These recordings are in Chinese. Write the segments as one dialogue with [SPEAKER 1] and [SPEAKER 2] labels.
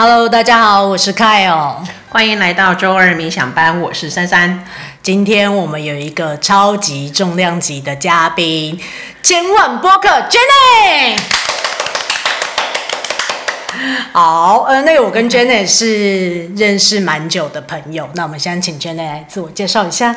[SPEAKER 1] Hello，大家好，我是 Kyle，
[SPEAKER 2] 欢迎来到周二冥想班，我是珊珊。
[SPEAKER 1] 今天我们有一个超级重量级的嘉宾，千万播客 Jenny。好，呃，那个我跟 Jenny 是认识蛮久的朋友，那我们先请 Jenny 来自我介绍一下。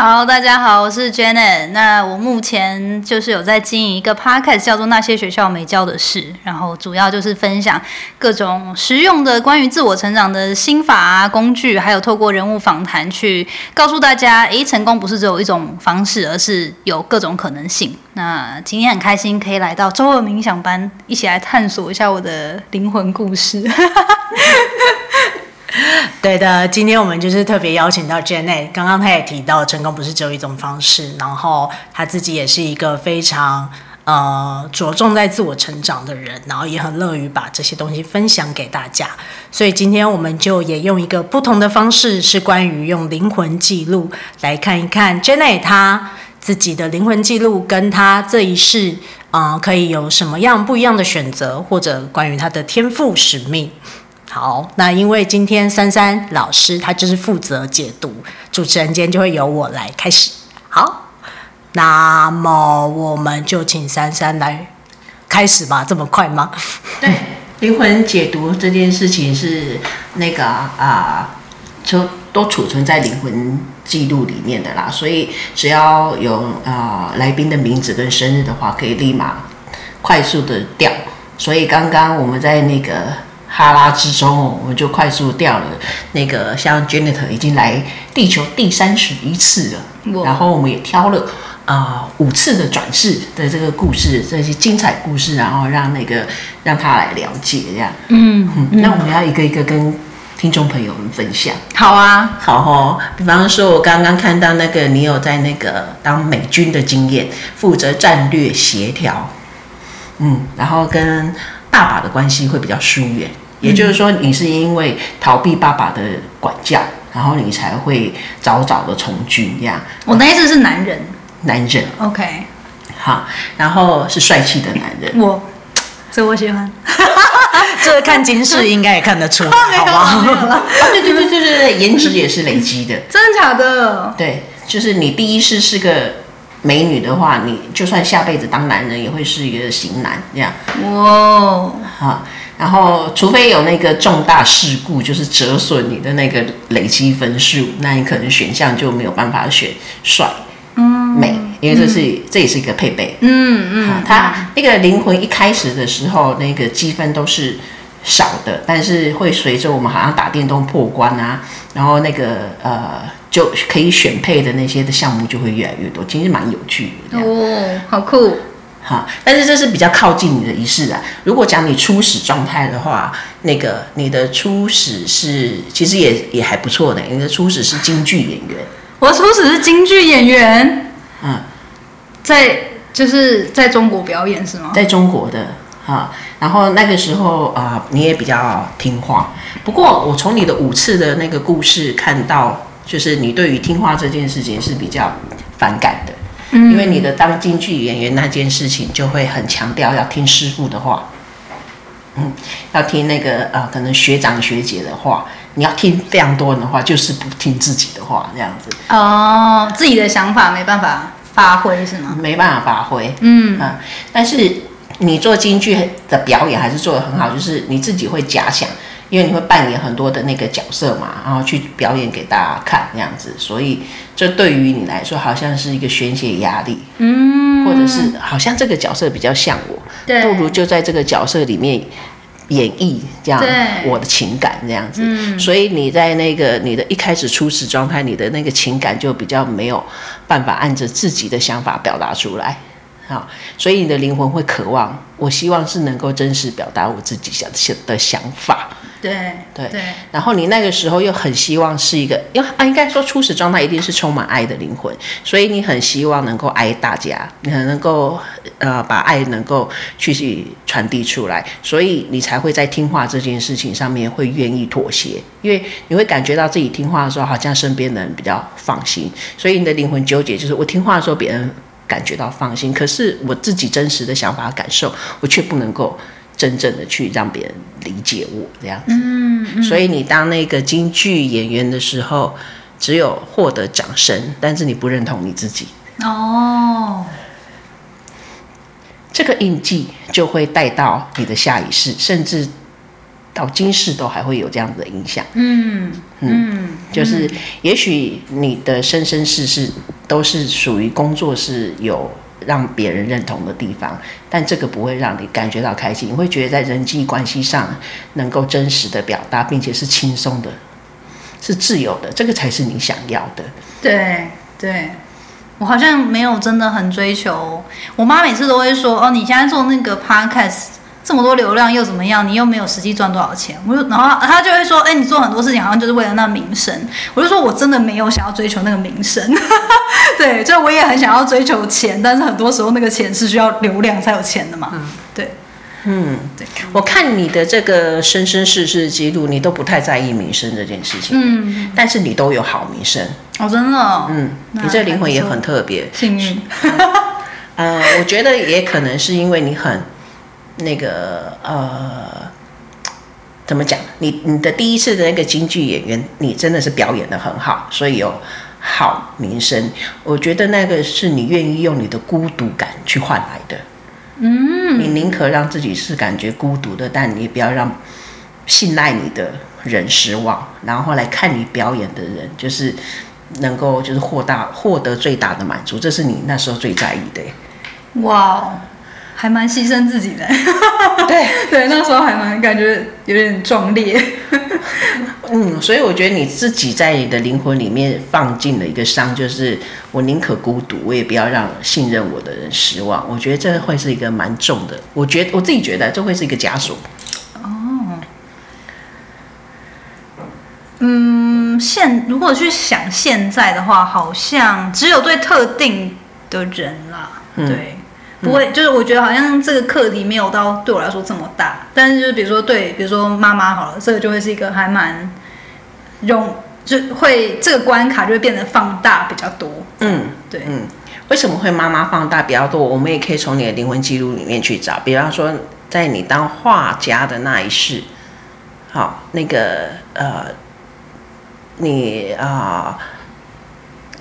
[SPEAKER 3] 好，大家好，我是 Janet。那我目前就是有在经营一个 podcast，叫做《那些学校没教的事》，然后主要就是分享各种实用的关于自我成长的心法啊、工具，还有透过人物访谈去告诉大家，诶，成功不是只有一种方式，而是有各种可能性。那今天很开心可以来到周二冥想班，一起来探索一下我的灵魂故事。
[SPEAKER 1] 对的，今天我们就是特别邀请到 Janet。刚刚她也提到，成功不是只有一种方式，然后她自己也是一个非常呃着重在自我成长的人，然后也很乐于把这些东西分享给大家。所以今天我们就也用一个不同的方式，是关于用灵魂记录来看一看 Janet 她自己的灵魂记录，跟她这一世啊、可以有什么样不一样的选择，或者关于她的天赋使命。好，那因为今天珊珊老师她就是负责解读，主持人今天就会由我来开始。好，那么我们就请珊珊来开始吧，这么快吗？
[SPEAKER 2] 对，灵魂解读这件事情是那个啊，就都储存在灵魂记录里面的啦，所以只要有啊来宾的名字跟生日的话，可以立马快速的调。所以刚刚我们在那个。哈拉之中，我们就快速掉了那个，像 Janet 已经来地球第三十一次了，然后我们也挑了啊、呃、五次的转世的这个故事，这些精彩故事，然后让那个让他来了解这样。嗯，嗯，那我们要一个一个跟听众朋友们分享。
[SPEAKER 3] 好啊，
[SPEAKER 2] 好哦。比方说，我刚刚看到那个你有在那个当美军的经验，负责战略协调，嗯，然后跟。爸爸的关系会比较疏远，也就是说，你是因为逃避爸爸的管教，然后你才会早早的从军这样。
[SPEAKER 3] 我那一次是男人，
[SPEAKER 2] 男人
[SPEAKER 3] ，OK，
[SPEAKER 2] 好，然后是帅气的男人，
[SPEAKER 3] 我，这我喜欢，
[SPEAKER 1] 这看金饰应该也看得出来，好不好？
[SPEAKER 2] 对对对对对，颜值也是累积的，
[SPEAKER 3] 真的假的？
[SPEAKER 2] 对，就是你第一世是个。美女的话，你就算下辈子当男人，也会是一个型男这样。哇，好，然后除非有那个重大事故，就是折损你的那个累积分数，那你可能选项就没有办法选帅、嗯、美，因为这是、嗯、这也是一个配备。嗯嗯，好，他那个灵魂一开始的时候，那个积分都是少的，但是会随着我们好像打电动破关啊，然后那个呃。就可以选配的那些的项目就会越来越多，其实蛮有趣的。
[SPEAKER 3] 哦，好酷！
[SPEAKER 2] 哈，但是这是比较靠近你的仪式啊。如果讲你初始状态的话，那个你的初始是其实也也还不错的。你的初始是京剧演员，
[SPEAKER 3] 我初始是京剧演员。嗯，在就是在中国表演是吗？
[SPEAKER 2] 在中国的哈，然后那个时候啊、呃，你也比较听话。不过我从你的五次的那个故事看到。就是你对于听话这件事情是比较反感的，嗯，因为你的当京剧演员那件事情就会很强调要听师傅的话，嗯，要听那个呃可能学长学姐的话，你要听非常多人的话，就是不听自己的话这样子。
[SPEAKER 3] 哦，自己的想法没办法发挥是吗？
[SPEAKER 2] 没办法发挥，嗯啊，但是你做京剧的表演还是做得很好，就是你自己会假想。因为你会扮演很多的那个角色嘛，然后去表演给大家看那样子，所以这对于你来说好像是一个宣泄压力，嗯，或者是好像这个角色比较像我，对，不如就在这个角色里面演绎这样我的情感这样子，嗯，所以你在那个你的一开始初始状态，你的那个情感就比较没有办法按着自己的想法表达出来。好，所以你的灵魂会渴望，我希望是能够真实表达我自己想想的想法。
[SPEAKER 3] 对对对。
[SPEAKER 2] 然后你那个时候又很希望是一个，因为啊，应该说初始状态一定是充满爱的灵魂，所以你很希望能够爱大家，你很能够呃把爱能够去传递出来，所以你才会在听话这件事情上面会愿意妥协，因为你会感觉到自己听话的时候，好像身边的人比较放心，所以你的灵魂纠结就是我听话的时候别人。感觉到放心，可是我自己真实的想法感受，我却不能够真正的去让别人理解我这样子。
[SPEAKER 3] 嗯，嗯，
[SPEAKER 2] 所以你当那个京剧演员的时候，只有获得掌声，但是你不认同你自己。
[SPEAKER 3] 哦，
[SPEAKER 2] 这个印记就会带到你的下一世，甚至到今世都还会有这样子的影响。
[SPEAKER 3] 嗯嗯，
[SPEAKER 2] 就是也许你的生生世世都是属于工作是有让别人认同的地方，但这个不会让你感觉到开心，你会觉得在人际关系上能够真实的表达，并且是轻松的，是自由的，这个才是你想要的。
[SPEAKER 3] 对对。我好像没有真的很追求。我妈每次都会说：“哦，你现在做那个 podcast 这么多流量又怎么样？你又没有实际赚多少钱。”我就然后他就会说：“哎，你做很多事情好像就是为了那名声。”我就说：“我真的没有想要追求那个名声。”对，就我也很想要追求钱，但是很多时候那个钱是需要流量才有钱的嘛。嗯，对。
[SPEAKER 2] 嗯，对，我看你的这个生生世世记录，你都不太在意名声这件事情。嗯，但是你都有好名声。
[SPEAKER 3] 哦，真的哦。
[SPEAKER 2] 嗯，你这灵魂也很特别。
[SPEAKER 3] 幸运。
[SPEAKER 2] 呃，我觉得也可能是因为你很那个呃，怎么讲？你你的第一次的那个京剧演员，你真的是表演的很好，所以有好名声。我觉得那个是你愿意用你的孤独感去换来的。嗯，你宁可让自己是感觉孤独的，但你也不要让信赖你的人失望。然后来看你表演的人，就是能够就是获大获得最大的满足，这是你那时候最在意的。
[SPEAKER 3] 哇，还蛮牺牲自己的。对 对，那时候还蛮感觉有点壮烈。
[SPEAKER 2] 嗯，所以我觉得你自己在你的灵魂里面放进了一个伤，就是我宁可孤独，我也不要让信任我的人失望。我觉得这会是一个蛮重的，我觉得我自己觉得这会是一个枷锁。
[SPEAKER 3] 哦，嗯，现如果去想现在的话，好像只有对特定的人啦，嗯、对。不会，就是我觉得好像这个课题没有到对我来说这么大，但是就是比如说对，比如说妈妈好了，这个就会是一个还蛮容，就会这个关卡就会变得放大比较多。嗯，对，
[SPEAKER 2] 嗯，为什么会妈妈放大比较多？我们也可以从你的灵魂记录里面去找，比方说在你当画家的那一世，好，那个呃，你啊、呃、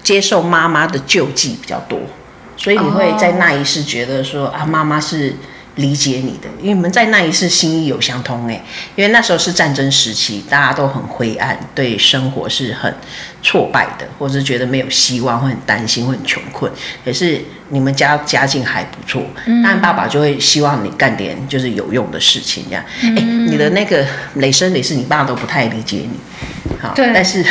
[SPEAKER 2] 接受妈妈的救济比较多。所以你会在那一世觉得说啊，妈妈是理解你的，因为你们在那一世心意有相通哎，因为那时候是战争时期，大家都很灰暗，对生活是很挫败的，或者是觉得没有希望，会很担心，会很穷困。可是你们家家境还不错，当然爸爸就会希望你干点就是有用的事情，这样。哎，你的那个累生累世，你爸都不太理解你，好，但是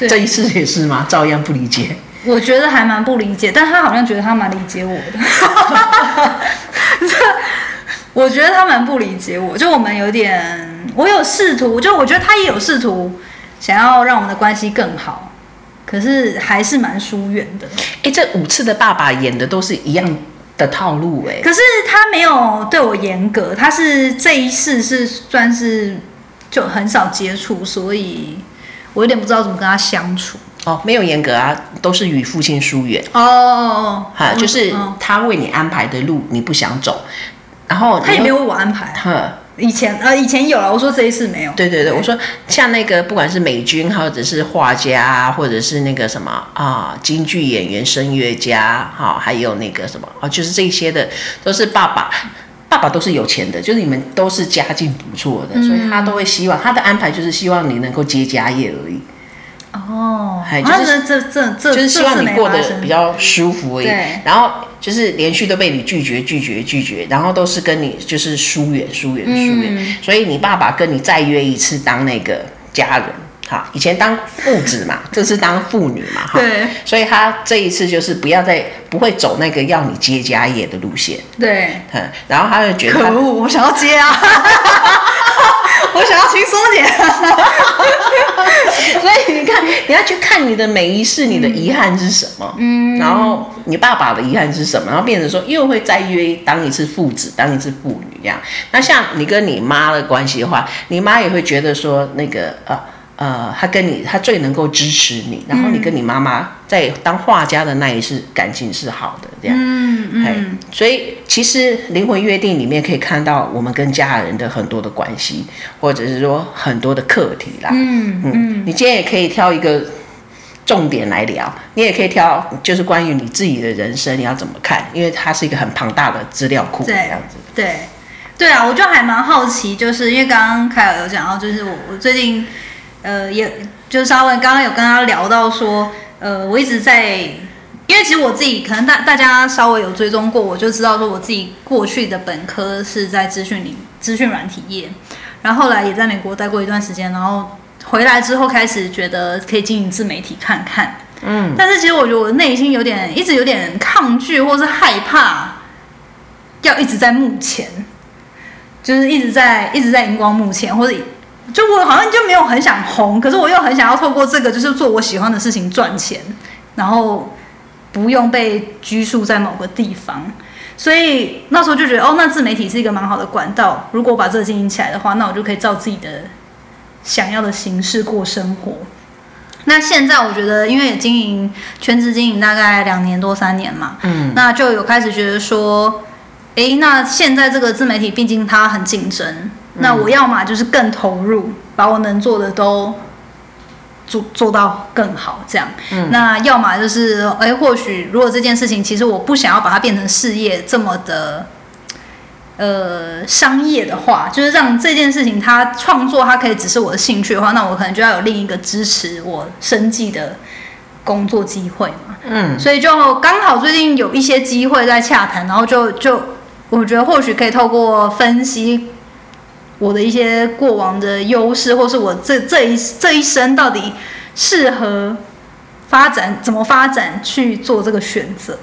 [SPEAKER 2] 这一次也是吗？照样不理解。
[SPEAKER 3] 我觉得还蛮不理解，但他好像觉得他蛮理解我的。我觉得他蛮不理解我，就我们有点，我有试图，就我觉得他也有试图想要让我们的关系更好，可是还是蛮疏远的。
[SPEAKER 2] 哎，这五次的爸爸演的都是一样的套路哎，
[SPEAKER 3] 可是他没有对我严格，他是这一世是算是就很少接触，所以我有点不知道怎么跟他相处。
[SPEAKER 2] 哦，没有严格啊，都是与父亲疏远。
[SPEAKER 3] 哦哦哦，
[SPEAKER 2] 哈，就是他为你安排的路，你不想走，然后
[SPEAKER 3] 他也没有为我安排。呵，以前呃，以前有了，我说这一次没有。
[SPEAKER 2] 对对对，我说像那个不管是美军，或者是画家，或者是那个什么啊，京剧演员、声乐家，哈，还有那个什么啊，就是这些的，都是爸爸，爸爸都是有钱的，就是你们都是家境不错的，嗯、所以他都会希望他的安排就是希望你能够接家业而已。
[SPEAKER 3] 哦，
[SPEAKER 2] 还就是
[SPEAKER 3] 这这这，
[SPEAKER 2] 就是希望你过得比较舒服而已。然后就是连续都被你拒绝拒绝拒绝，然后都是跟你就是疏远疏远疏远。所以你爸爸跟你再约一次当那个家人，哈，以前当父子嘛，这次当父女嘛，哈。对。所以他这一次就是不要再不会走那个要你接家业的路线。
[SPEAKER 3] 对。
[SPEAKER 2] 嗯然后他就觉得，
[SPEAKER 3] 可恶，我想要接啊。我想要轻松点，
[SPEAKER 2] 所以你看，你要去看你的每一世，你的遗憾是什么？嗯，然后你爸爸的遗憾是什么？然后变成说又会再约当一次父子，当一次父女这样。那像你跟你妈的关系的话，你妈也会觉得说那个呃呃，他跟你，他最能够支持你，然后你跟你妈妈在当画家的那一世感情是好的，这样，
[SPEAKER 3] 嗯嗯，
[SPEAKER 2] 所以其实灵魂约定里面可以看到我们跟家人的很多的关系，或者是说很多的课题啦，
[SPEAKER 3] 嗯嗯，
[SPEAKER 2] 你今天也可以挑一个重点来聊，你也可以挑就是关于你自己的人生你要怎么看，因为它是一个很庞大的资料库，这样子，
[SPEAKER 3] 对，对啊，我就还蛮好奇，就是因为刚刚凯尔有讲到，就是我我最近。呃，也就是稍微刚刚有跟他聊到说，呃，我一直在，因为其实我自己可能大大家稍微有追踪过，我就知道说我自己过去的本科是在资讯里资讯软体业，然后后来也在美国待过一段时间，然后回来之后开始觉得可以经营自媒体看看，嗯，但是其实我觉得我内心有点一直有点抗拒或是害怕，要一直在幕前，就是一直在一直在荧光幕前或者。就我好像就没有很想红，可是我又很想要透过这个，就是做我喜欢的事情赚钱，然后不用被拘束在某个地方。所以那时候就觉得，哦，那自媒体是一个蛮好的管道。如果我把这个经营起来的话，那我就可以照自己的想要的形式过生活。那现在我觉得，因为也经营全职经营大概两年多三年嘛，嗯，那就有开始觉得说，诶，那现在这个自媒体毕竟它很竞争。那我要么就是更投入，把我能做的都做做到更好，这样。嗯。那要么就是，哎、欸，或许如果这件事情其实我不想要把它变成事业这么的，呃，商业的话，就是让这件事情它创作它可以只是我的兴趣的话，那我可能就要有另一个支持我生计的工作机会嘛。嗯。所以就刚好最近有一些机会在洽谈，然后就就我觉得或许可以透过分析。我的一些过往的优势，或是我这这一这一生到底适合发展怎么发展去做这个选择？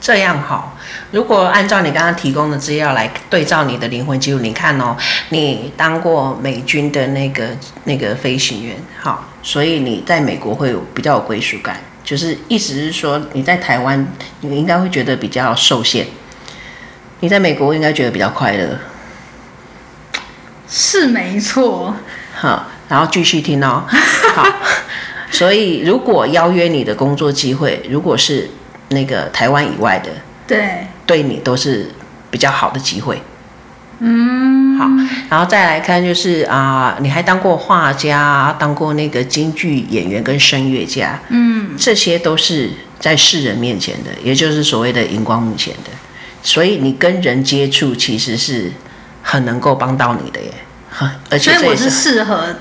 [SPEAKER 2] 这样好。如果按照你刚刚提供的资料来对照你的灵魂记录，你看哦，你当过美军的那个那个飞行员，好，所以你在美国会有比较有归属感，就是意思是说你在台湾你应该会觉得比较受限，你在美国应该觉得比较快乐。
[SPEAKER 3] 是没错，
[SPEAKER 2] 好，然后继续听哦。好，所以如果邀约你的工作机会，如果是那个台湾以外的，
[SPEAKER 3] 对，
[SPEAKER 2] 对你都是比较好的机会。嗯，好，然后再来看就是啊、呃，你还当过画家，当过那个京剧演员跟声乐家，嗯，这些都是在世人面前的，也就是所谓的荧光幕前的，所以你跟人接触其实是。很能够帮到你的耶，而且
[SPEAKER 3] 所以我是适合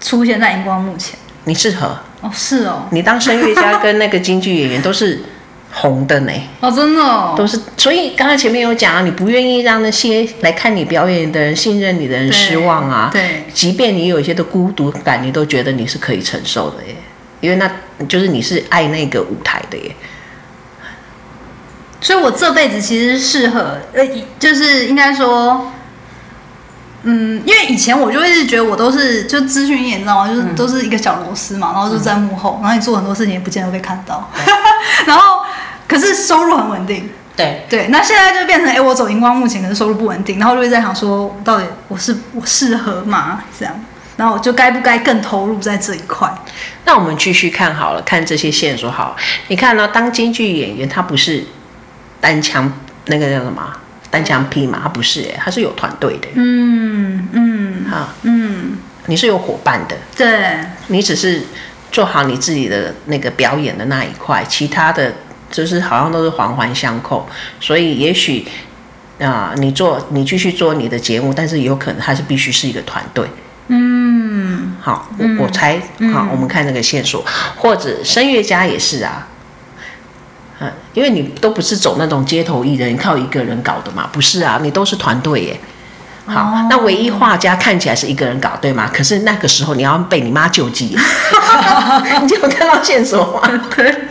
[SPEAKER 3] 出现在荧光幕前。
[SPEAKER 2] 你适合
[SPEAKER 3] 哦，是哦，
[SPEAKER 2] 你当声乐家跟那个京剧演员都是红的呢。
[SPEAKER 3] 哦，真的哦，
[SPEAKER 2] 都是。所以刚才前面有讲啊，你不愿意让那些来看你表演的人、信任你的人失望啊。
[SPEAKER 3] 对。
[SPEAKER 2] 即便你有一些的孤独感，你都觉得你是可以承受的耶，因为那就是你是爱那个舞台的耶。
[SPEAKER 3] 所以我这辈子其实适合，呃，就是应该说。嗯，因为以前我就一直觉得我都是就资讯业，你知道吗？就是都是一个小螺丝嘛，然后就在幕后，然后你做很多事情也不见得被看到。然后，可是收入很稳定。
[SPEAKER 2] 对
[SPEAKER 3] 对，那现在就变成，哎，我走荧光幕前，可是收入不稳定，然后就会在想说，到底我是我适合吗？这样，然后就该不该更投入在这一块？
[SPEAKER 2] 那我们继续看好了，看这些线索好。你看呢？当京剧演员，他不是单枪那个叫什么？单枪匹马，他不是哎，他是有团队的。嗯嗯，好，嗯，你是有伙伴的。
[SPEAKER 3] 对，
[SPEAKER 2] 你只是做好你自己的那个表演的那一块，其他的就是好像都是环环相扣。所以也许啊、呃，你做你继续做你的节目，但是有可能还是必须是一个团队。嗯，好，我我猜好，嗯、我们看那个线索，或者声乐家也是啊。嗯，因为你都不是走那种街头艺人，靠一个人搞的嘛？不是啊，你都是团队耶。好，哦、那唯一画家看起来是一个人搞，对吗？可是那个时候你要被你妈救济，你就有看到线索吗？对。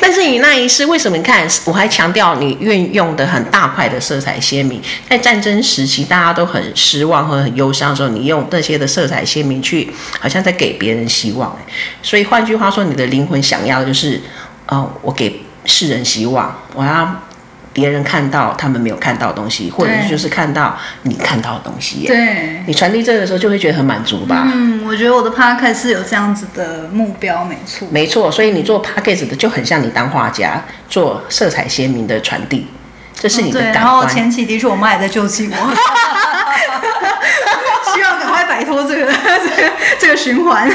[SPEAKER 2] 但是你那一世为什么？你看，我还强调你运用的很大块的色彩鲜明，在战争时期大家都很失望和很忧伤的时候，你用那些的色彩鲜明去，好像在给别人希望。所以换句话说，你的灵魂想要的就是，呃，我给世人希望，我要别人看到他们没有看到的东西，或者就是看到你看到的东西。
[SPEAKER 3] 对，
[SPEAKER 2] 你传递这个的时候就会觉得很满足吧？
[SPEAKER 3] 嗯，我觉得我的 podcast 是有这样子的目标，没错。
[SPEAKER 2] 没错，所以你做 podcast 的就很像你当画家做色彩鲜明的传递，这是你的感官。
[SPEAKER 3] 然后前期的确我妈也在救济我，希望赶快摆脱这个 这个这个循环。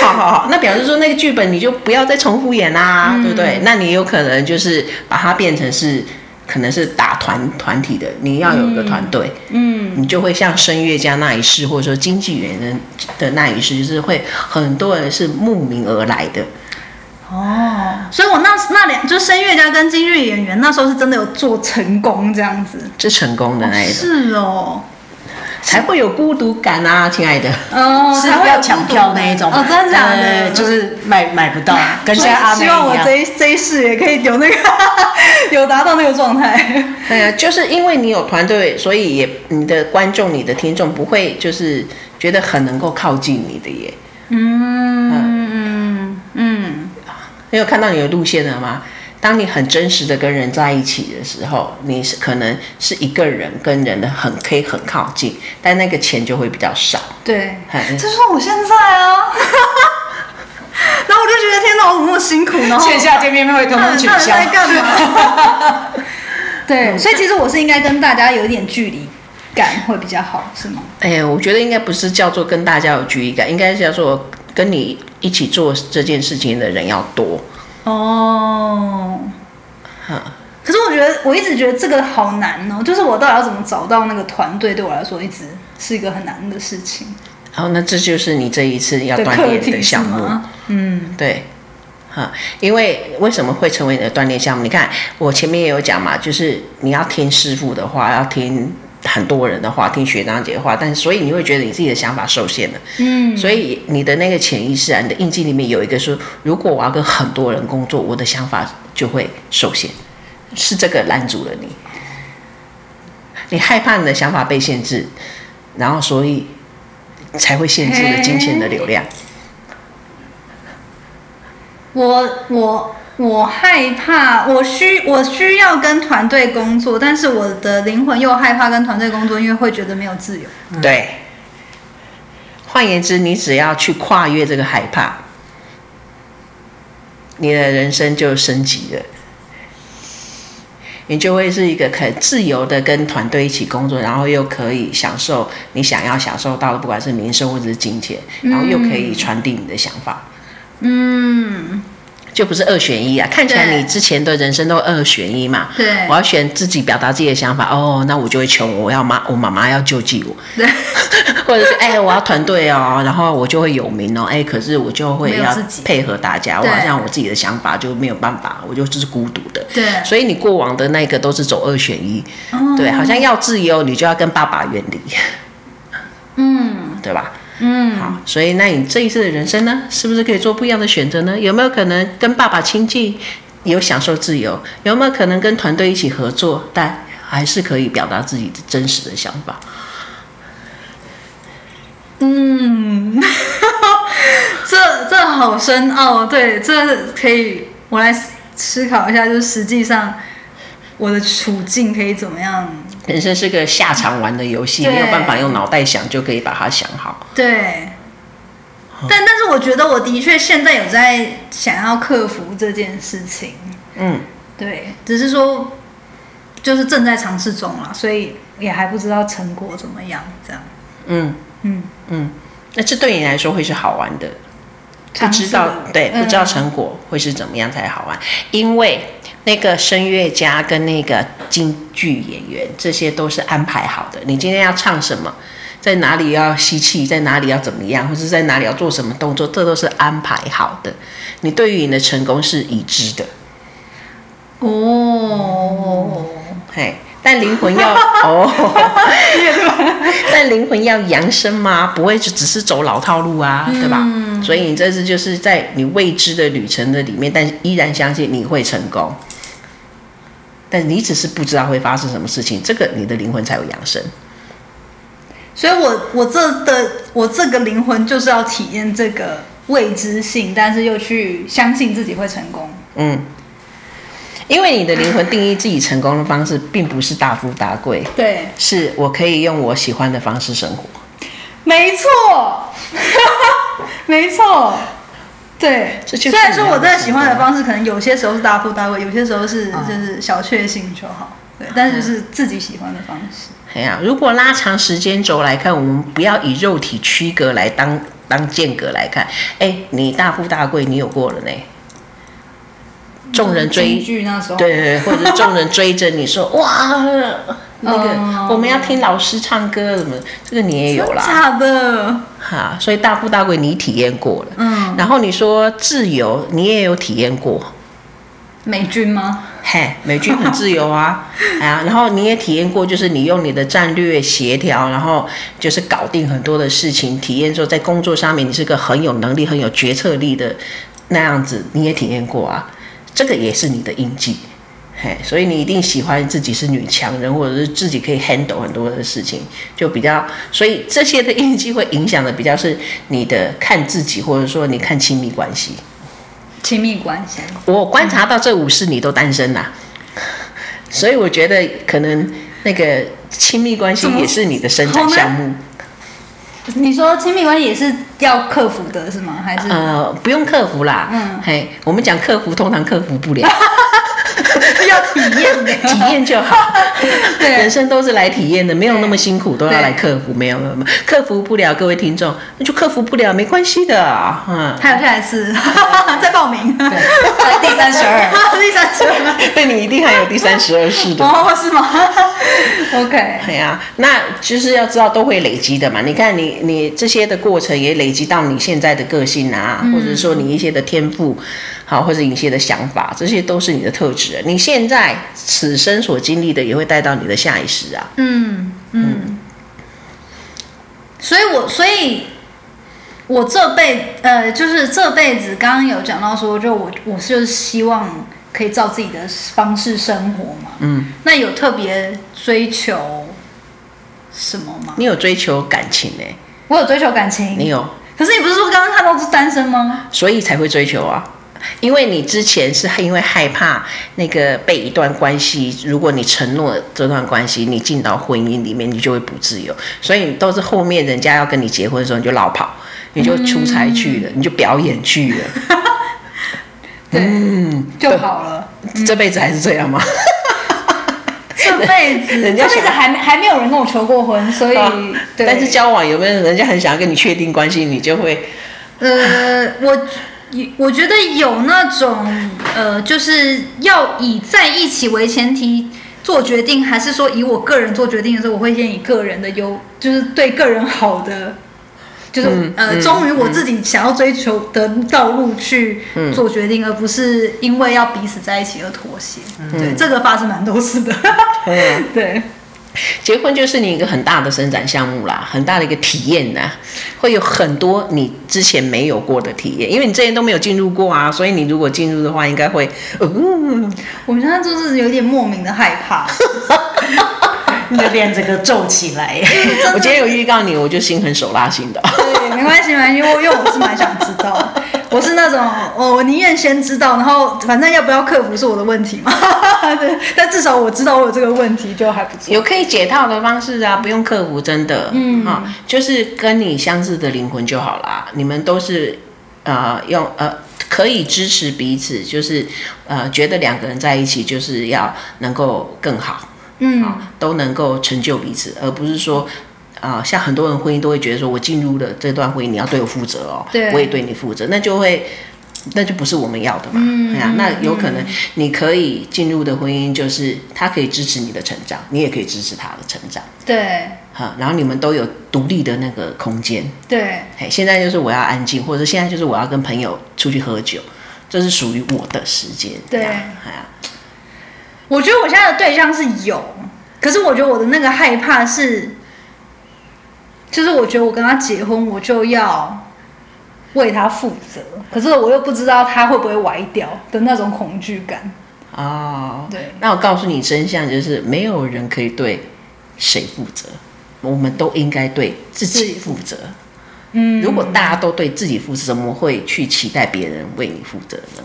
[SPEAKER 2] 好好好，那表示说那个剧本你就不要再重复演啦，嗯、对不对？那你有可能就是把它变成是。可能是打团团体的，你要有一个团队，嗯，你就会像声乐家那一世，或者说经纪人的的那一世，就是会很多人是慕名而来的。
[SPEAKER 3] 哦，所以我那那两就声乐家跟京剧演员那时候是真的有做成功这样子，
[SPEAKER 2] 是成功的那一种，
[SPEAKER 3] 哦是哦。
[SPEAKER 2] 才会有孤独感啊，亲爱的。
[SPEAKER 1] 哦，是要抢票那一种。
[SPEAKER 3] 哦，真的假的？
[SPEAKER 1] 就是买买不到，跟现在阿。
[SPEAKER 3] 希望我这一这一世也可以有那个，有达到那个状态。
[SPEAKER 2] 对啊，就是因为你有团队，所以也你的观众、你的听众不会就是觉得很能够靠近你的耶。嗯嗯嗯。你有看到你的路线了吗？当你很真实的跟人在一起的时候，你是可能是一个人跟人的很可以很靠近，但那个钱就会比较少。
[SPEAKER 3] 对，嗯、这是我现在啊。然后我就觉得天哪，我那么辛苦呢？
[SPEAKER 1] 线下见面会通通取消。在干
[SPEAKER 3] 嘛？对，所以其实我是应该跟大家有一点距离感会比较好，是吗？
[SPEAKER 2] 哎呀，我觉得应该不是叫做跟大家有距离感，应该是叫做跟你一起做这件事情的人要多。哦，
[SPEAKER 3] 可是我觉得我一直觉得这个好难哦，就是我到底要怎么找到那个团队，对我来说一直是一个很难的事情。
[SPEAKER 2] 好，那这就是你这一次要锻炼的项目。嗯，对，哈，因为为什么会成为你的锻炼项目？你看我前面也有讲嘛，就是你要听师傅的话，要听。很多人的话，听学长姐的话，但是所以你会觉得你自己的想法受限了。嗯，所以你的那个潜意识啊，你的印记里面有一个说，如果我要跟很多人工作，我的想法就会受限，是这个拦住了你。你害怕你的想法被限制，然后所以才会限制了金钱的流量。
[SPEAKER 3] 我我。我害怕，我需我需要跟团队工作，但是我的灵魂又害怕跟团队工作，因为会觉得没有自由。
[SPEAKER 2] 对，换言之，你只要去跨越这个害怕，你的人生就升级了，你就会是一个可自由的跟团队一起工作，然后又可以享受你想要享受到的，不管是名声或者是金钱，然后又可以传递你的想法。嗯。就不是二选一啊！看起来你之前的人生都二选一嘛。对，我要选自己表达自己的想法哦，那我就会穷，我要妈，我妈妈要救济我。对，或者是哎，我要团队哦，然后我就会有名哦，哎，可是我就会要配合大家，我好像我自己的想法就没有办法，我就就是孤独的。对，所以你过往的那个都是走二选一，对，好像要自由，你就要跟爸爸远离，嗯，对吧？嗯，好，所以那你这一次的人生呢，是不是可以做不一样的选择呢？有没有可能跟爸爸亲近，有享受自由？有没有可能跟团队一起合作，但还是可以表达自己的真实的想法？
[SPEAKER 3] 嗯，这这好深奥，对，这可以我来思考一下，就是实际上我的处境可以怎么样？
[SPEAKER 2] 人生是个下场玩的游戏，没有办法用脑袋想就可以把它想好。
[SPEAKER 3] 对，但但是我觉得我的确现在有在想要克服这件事情。嗯，对，只是说就是正在尝试中了，所以也还不知道成果怎么样。这样，嗯嗯嗯，
[SPEAKER 2] 那这对你来说会是好玩的？不知道，对，不知道成果会是怎么样才好玩，因为。那个声乐家跟那个京剧演员，这些都是安排好的。你今天要唱什么，在哪里要吸气，在哪里要怎么样，或者在哪里要做什么动作，这都是安排好的。你对于你的成功是已知的。哦，嘿，但灵魂要哦，但灵魂要扬升吗？不会就只是走老套路啊，对吧？嗯，所以你这次就是在你未知的旅程的里面，但依然相信你会成功。但你只是不知道会发生什么事情，这个你的灵魂才有养生。
[SPEAKER 3] 所以我我这的我这个灵魂就是要体验这个未知性，但是又去相信自己会成功。嗯，
[SPEAKER 2] 因为你的灵魂定义自己成功的方式，并不是大富大贵，
[SPEAKER 3] 对，
[SPEAKER 2] 是我可以用我喜欢的方式生活。
[SPEAKER 3] 没错，没错，对。虽然说我在喜欢的方式，可能有些时候是大富大贵，有些时候是就是小确幸就好，对。但是就是自己喜欢的方式。
[SPEAKER 2] 哎呀，如果拉长时间轴来看，我们不要以肉体区隔来当当间隔来看。哎，你大富大贵，你有过了呢。众人追，对对对，或者是众人追着你说 哇，那个我们要听老师唱歌什么，这个你也有啦。
[SPEAKER 3] 假的。
[SPEAKER 2] 哈，所以大富大贵你体验过了，嗯。然后你说自由，你也有体验过。
[SPEAKER 3] 美军吗？
[SPEAKER 2] 嘿，美军很自由啊，哎 呀，然后你也体验过，就是你用你的战略协调，然后就是搞定很多的事情，体验说在工作上面你是个很有能力、很有决策力的那样子，你也体验过啊。这个也是你的印记，嘿，所以你一定喜欢自己是女强人，或者是自己可以 handle 很多的事情，就比较，所以这些的印记会影响的比较是你的看自己，或者说你看亲密关系。
[SPEAKER 3] 亲密关系，
[SPEAKER 2] 我观察到这五世你都单身啦，所以我觉得可能那个亲密关系也是你的生长项目。
[SPEAKER 3] 你说亲密关系也是要克服的，是吗？还是
[SPEAKER 2] 呃，不用克服啦。嗯，嘿，我们讲克服，通常克服不了。
[SPEAKER 3] 要体验的，
[SPEAKER 2] 体验就好。对，人生都是来体验的，没有那么辛苦，都要来克服。没有，没有，克服不了，各位听众，那就克服不了，没关系的。
[SPEAKER 3] 嗯，还有下一次，再报名。
[SPEAKER 2] 对，第三十二，
[SPEAKER 3] 第三十二，
[SPEAKER 2] 对你一定还有第三十二世的。
[SPEAKER 3] 哦，是吗？OK。
[SPEAKER 2] 对呀，那就是要知道都会累积的嘛。你看你，你这些的过程也累积到你现在的个性啊，或者说你一些的天赋。好，或者一些的想法，这些都是你的特质。你现在此生所经历的，也会带到你的下一世啊。
[SPEAKER 3] 嗯嗯。所以我，所以，我这辈呃，就是这辈子，刚刚有讲到说，就我，我就是希望可以照自己的方式生活嘛。嗯。那有特别追求什么吗？
[SPEAKER 2] 你有追求感情呢？
[SPEAKER 3] 我有追求感情。
[SPEAKER 2] 你有？
[SPEAKER 3] 可是你不是说刚刚看到是单身吗？
[SPEAKER 2] 所以才会追求啊。因为你之前是因为害怕那个被一段关系，如果你承诺这段关系，你进到婚姻里面，你就会不自由，所以都是后面人家要跟你结婚的时候，你就老跑，你就出差去了，嗯、你就表演去了，
[SPEAKER 3] 对嗯，就好了。
[SPEAKER 2] 这辈子还是这样吗？
[SPEAKER 3] 这辈子，人家这辈子还没还没有人跟我求过婚，所以，
[SPEAKER 2] 但是交往有没有人家很想要跟你确定关系，你就会，
[SPEAKER 3] 呃，我。我觉得有那种，呃，就是要以在一起为前提做决定，还是说以我个人做决定的时候，我会先以个人的优，就是对个人好的，就是、嗯、呃，忠于我自己想要追求的道路去做决定，嗯、而不是因为要彼此在一起而妥协。嗯、对，这个发生蛮多次的。嗯、对。
[SPEAKER 2] 结婚就是你一个很大的伸展项目啦，很大的一个体验呐，会有很多你之前没有过的体验，因为你之前都没有进入过啊，所以你如果进入的话，应该会，嗯，
[SPEAKER 3] 我现在就是有点莫名的害怕，
[SPEAKER 1] 你的脸这个皱起来。
[SPEAKER 2] 我今天有预告你，我就心狠手辣型的。
[SPEAKER 3] 对，没关系，没关系，因为因为我是蛮想知道。我是那种，哦、我宁愿先知道，然后反正要不要克服是我的问题嘛。对，但至少我知道我有这个问题就还不错。
[SPEAKER 2] 有可以解套的方式啊，不用克服，真的。嗯，啊，就是跟你相似的灵魂就好啦。你们都是，呃，用呃可以支持彼此，就是呃觉得两个人在一起就是要能够更好，嗯，啊，都能够成就彼此，而不是说。啊，像很多人婚姻都会觉得说，我进入了这段婚姻，你要对我负责哦，对我也对你负责，那就会，那就不是我们要的嘛。嗯，啊，那有可能你可以进入的婚姻，就是他可以支持你的成长，你也可以支持他的成长。
[SPEAKER 3] 对，
[SPEAKER 2] 好，然后你们都有独立的那个空间。
[SPEAKER 3] 对，
[SPEAKER 2] 嘿，现在就是我要安静，或者现在就是我要跟朋友出去喝酒，这是属于我的时间。
[SPEAKER 3] 对，哎呀，我觉得我现在的对象是有，可是我觉得我的那个害怕是。就是我觉得我跟他结婚，我就要为他负责，可是我又不知道他会不会歪掉的那种恐惧感。
[SPEAKER 2] 哦，对。那我告诉你真相，就是没有人可以对谁负责，我们都应该对自己负责。嗯，如果大家都对自己负责，怎么会去期待别人为你负责呢？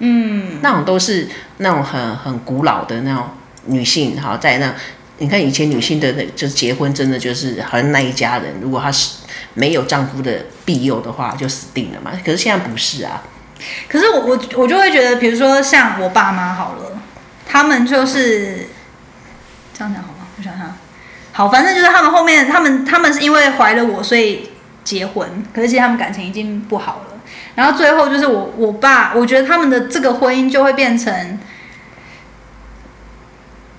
[SPEAKER 2] 嗯，那种都是那种很很古老的那种女性，哈，在那你看以前女性的那就是结婚，真的就是好像那一家人，如果她是没有丈夫的庇佑的话，就死定了嘛。可是现在不是啊。
[SPEAKER 3] 可是我我我就会觉得，比如说像我爸妈好了，他们就是这样讲好吗？我想想，好，反正就是他们后面，他们他们是因为怀了我，所以结婚。可是其实他们感情已经不好了。然后最后就是我我爸，我觉得他们的这个婚姻就会变成，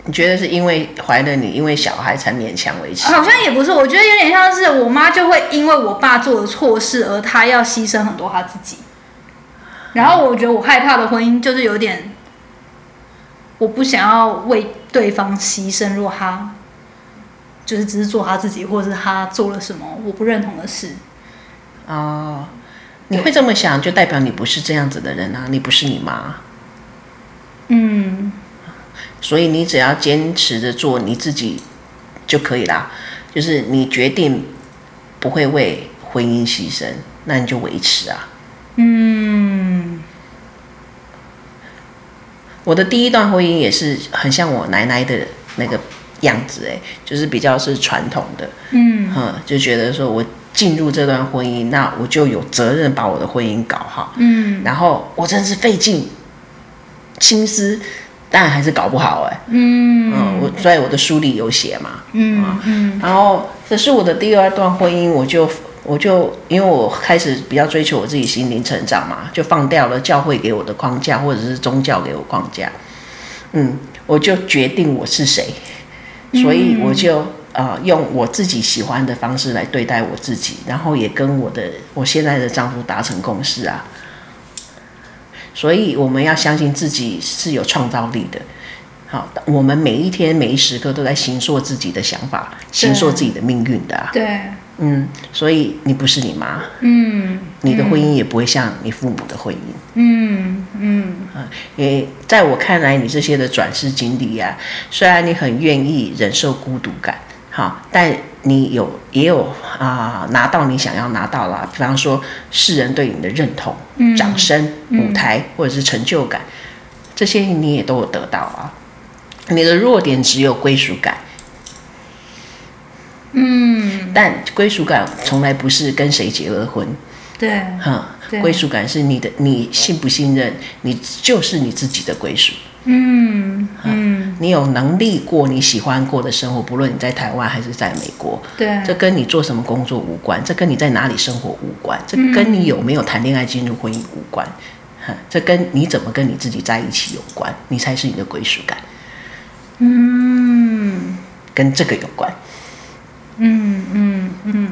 [SPEAKER 2] 你觉得是因为怀了你，因为小孩才勉强维持？
[SPEAKER 3] 好像也不是，我觉得有点像是我妈就会因为我爸做了错事，而她要牺牲很多她自己。然后我觉得我害怕的婚姻就是有点，我不想要为对方牺牲，如果他就是只是做他自己，或者是他做了什么我不认同的事。
[SPEAKER 2] 哦，你会这么想，就代表你不是这样子的人啊，你不是你妈。
[SPEAKER 3] 嗯。
[SPEAKER 2] 所以你只要坚持着做你自己就可以啦，就是你决定不会为婚姻牺牲，那你就维持啊。
[SPEAKER 3] 嗯，
[SPEAKER 2] 我的第一段婚姻也是很像我奶奶的那个样子，哎，就是比较是传统的，
[SPEAKER 3] 嗯，
[SPEAKER 2] 就觉得说我进入这段婚姻，那我就有责任把我的婚姻搞好，
[SPEAKER 3] 嗯，
[SPEAKER 2] 然后我真是费尽心思，但还是搞不好，哎，
[SPEAKER 3] 嗯，
[SPEAKER 2] 嗯，我在我的书里有写嘛，
[SPEAKER 3] 嗯嗯，
[SPEAKER 2] 然后这是我的第二段婚姻，我就。我就因为我开始比较追求我自己心灵成长嘛，就放掉了教会给我的框架，或者是宗教给我框架，嗯，我就决定我是谁，所以我就呃用我自己喜欢的方式来对待我自己，然后也跟我的我现在的丈夫达成共识啊，所以我们要相信自己是有创造力的，好，我们每一天每一时刻都在行塑自己的想法，行塑自己的命运的啊，
[SPEAKER 3] 对。
[SPEAKER 2] 嗯，所以你不是你妈，
[SPEAKER 3] 嗯，
[SPEAKER 2] 你的婚姻也不会像你父母的婚姻，
[SPEAKER 3] 嗯嗯，
[SPEAKER 2] 啊，因为在我看来，你这些的转世经历啊，虽然你很愿意忍受孤独感，好，但你有也有啊拿到你想要拿到了，比方说世人对你的认同、
[SPEAKER 3] 嗯、
[SPEAKER 2] 掌声、舞台或者是成就感，这些你也都有得到啊。你的弱点只有归属感。
[SPEAKER 3] 嗯，
[SPEAKER 2] 但归属感从来不是跟谁结了婚，
[SPEAKER 3] 对，
[SPEAKER 2] 哈，归属感是你的，你信不信任，你就是你自己的归属。
[SPEAKER 3] 嗯嗯，
[SPEAKER 2] 你有能力过你喜欢过的生活，不论你在台湾还是在美国，
[SPEAKER 3] 对，
[SPEAKER 2] 这跟你做什么工作无关，这跟你在哪里生活无关，这跟你有没有谈恋爱进入婚姻无关，哈，这跟你怎么跟你自己在一起有关，你才是你的归属感。
[SPEAKER 3] 嗯，
[SPEAKER 2] 跟这个有关。
[SPEAKER 3] 嗯嗯嗯，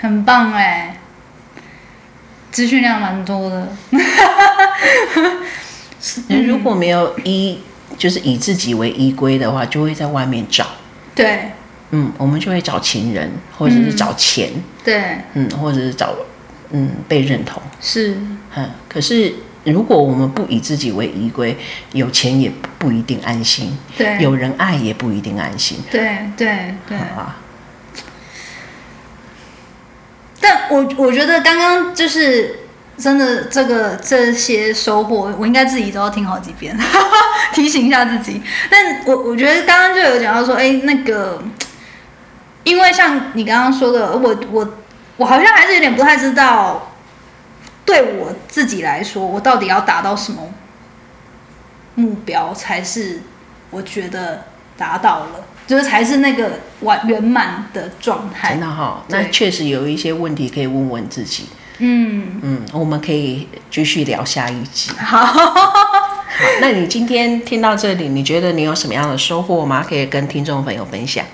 [SPEAKER 3] 很棒哎，资讯量蛮多的。
[SPEAKER 2] 如果没有依，就是以自己为依归的话，就会在外面找。
[SPEAKER 3] 对。
[SPEAKER 2] 嗯，我们就会找情人，或者是找钱。
[SPEAKER 3] 嗯、对。
[SPEAKER 2] 嗯，或者是找嗯被认同。
[SPEAKER 3] 是。
[SPEAKER 2] 嗯，可是如果我们不以自己为依归，有钱也不一定安心。
[SPEAKER 3] 对。
[SPEAKER 2] 有人爱也不一定安心。
[SPEAKER 3] 对对对。啊。但我我觉得刚刚就是。真的，这个这些收获，我应该自己都要听好几遍，提醒一下自己。但我我觉得刚刚就有讲到说，哎，那个，因为像你刚刚说的，我我我好像还是有点不太知道，对我自己来说，我到底要达到什么目标才是我觉得达到了，就是才是那个完圆满的状态。
[SPEAKER 2] 真的哈、哦，那确实有一些问题可以问问自己。
[SPEAKER 3] 嗯
[SPEAKER 2] 嗯，我们可以继续聊下一集。
[SPEAKER 3] 好，
[SPEAKER 2] 好，那你今天听到这里，你觉得你有什么样的收获吗？可以跟听众朋友分享。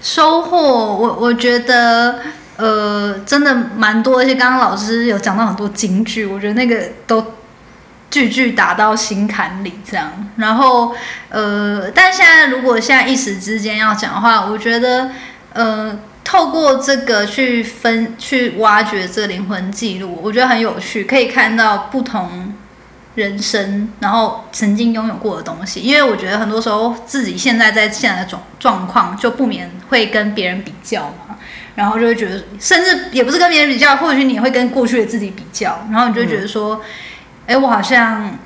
[SPEAKER 3] 收获，我我觉得，呃，真的蛮多，而且刚刚老师有讲到很多金句，我觉得那个都句句打到心坎里，这样。然后，呃，但现在如果现在一时之间要讲的话，我觉得，呃。透过这个去分去挖掘这灵魂记录，我觉得很有趣，可以看到不同人生，然后曾经拥有过的东西。因为我觉得很多时候自己现在在现在的状状况，就不免会跟别人比较嘛，然后就会觉得，甚至也不是跟别人比较，或许你也会跟过去的自己比较，然后你就觉得说，哎，我好像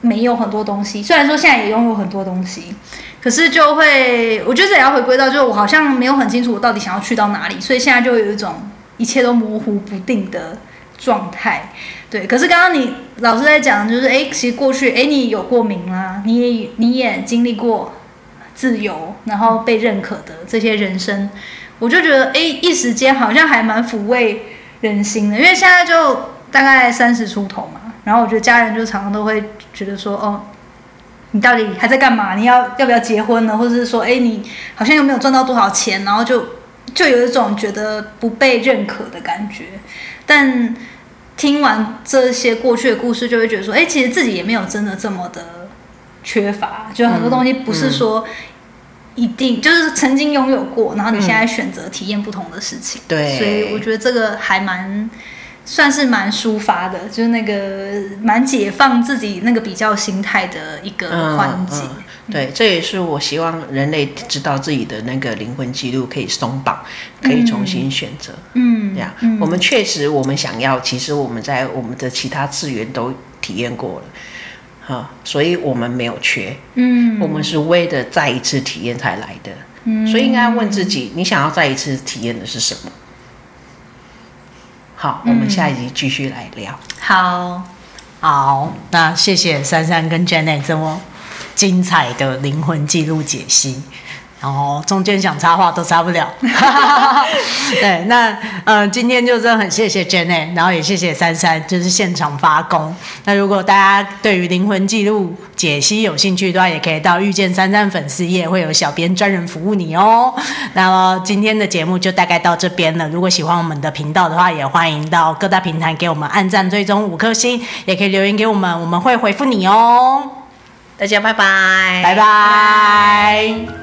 [SPEAKER 3] 没有很多东西，虽然说现在也拥有很多东西，可是就会，我觉得也要回归到，就是我好像没有很清楚我到底想要去到哪里，所以现在就有一种一切都模糊不定的状态。对，可是刚刚你老师在讲，就是哎，其实过去哎，你有过名啦，你也你也经历过自由，然后被认可的这些人生，我就觉得哎，一时间好像还蛮抚慰人心的，因为现在就大概三十出头嘛。然后我觉得家人就常常都会觉得说，哦，你到底还在干嘛？你要要不要结婚呢？或者是说，哎，你好像又没有赚到多少钱，然后就就有一种觉得不被认可的感觉。但听完这些过去的故事，就会觉得说，哎，其实自己也没有真的这么的缺乏，就很多东西不是说一定就是曾经拥有过，然后你现在选择体验不同的事情。
[SPEAKER 2] 对，
[SPEAKER 3] 所以我觉得这个还蛮。算是蛮抒发的，就是那个蛮解放自己那个比较心态的一个环节。
[SPEAKER 2] 嗯嗯。对，这也是我希望人类知道自己的那个灵魂记录可以松绑，可以重新选择。嗯，这样，嗯，我们确实我们想要，其实我们在我们的其他次元都体验过了，哈，所以我们没有缺。嗯，我们是为了再一次体验才来的。嗯，所以应该问自己，你想要再一次体验的是什么？好，我们下一集继续来聊。
[SPEAKER 3] 嗯、好，
[SPEAKER 1] 好，那谢谢珊珊跟 Janet 这么精彩的灵魂记录解析。然后中间想插话都插不了，对，那嗯、呃，今天就真的很谢谢 Jenny，然后也谢谢珊珊，就是现场发功。那如果大家对于灵魂记录解析有兴趣的话，也可以到遇见珊珊粉丝页，会有小编专人服务你哦。那么今天的节目就大概到这边了。如果喜欢我们的频道的话，也欢迎到各大平台给我们按赞、追踪五颗星，也可以留言给我们，我们会回复你哦。
[SPEAKER 2] 大家拜拜，
[SPEAKER 1] 拜拜。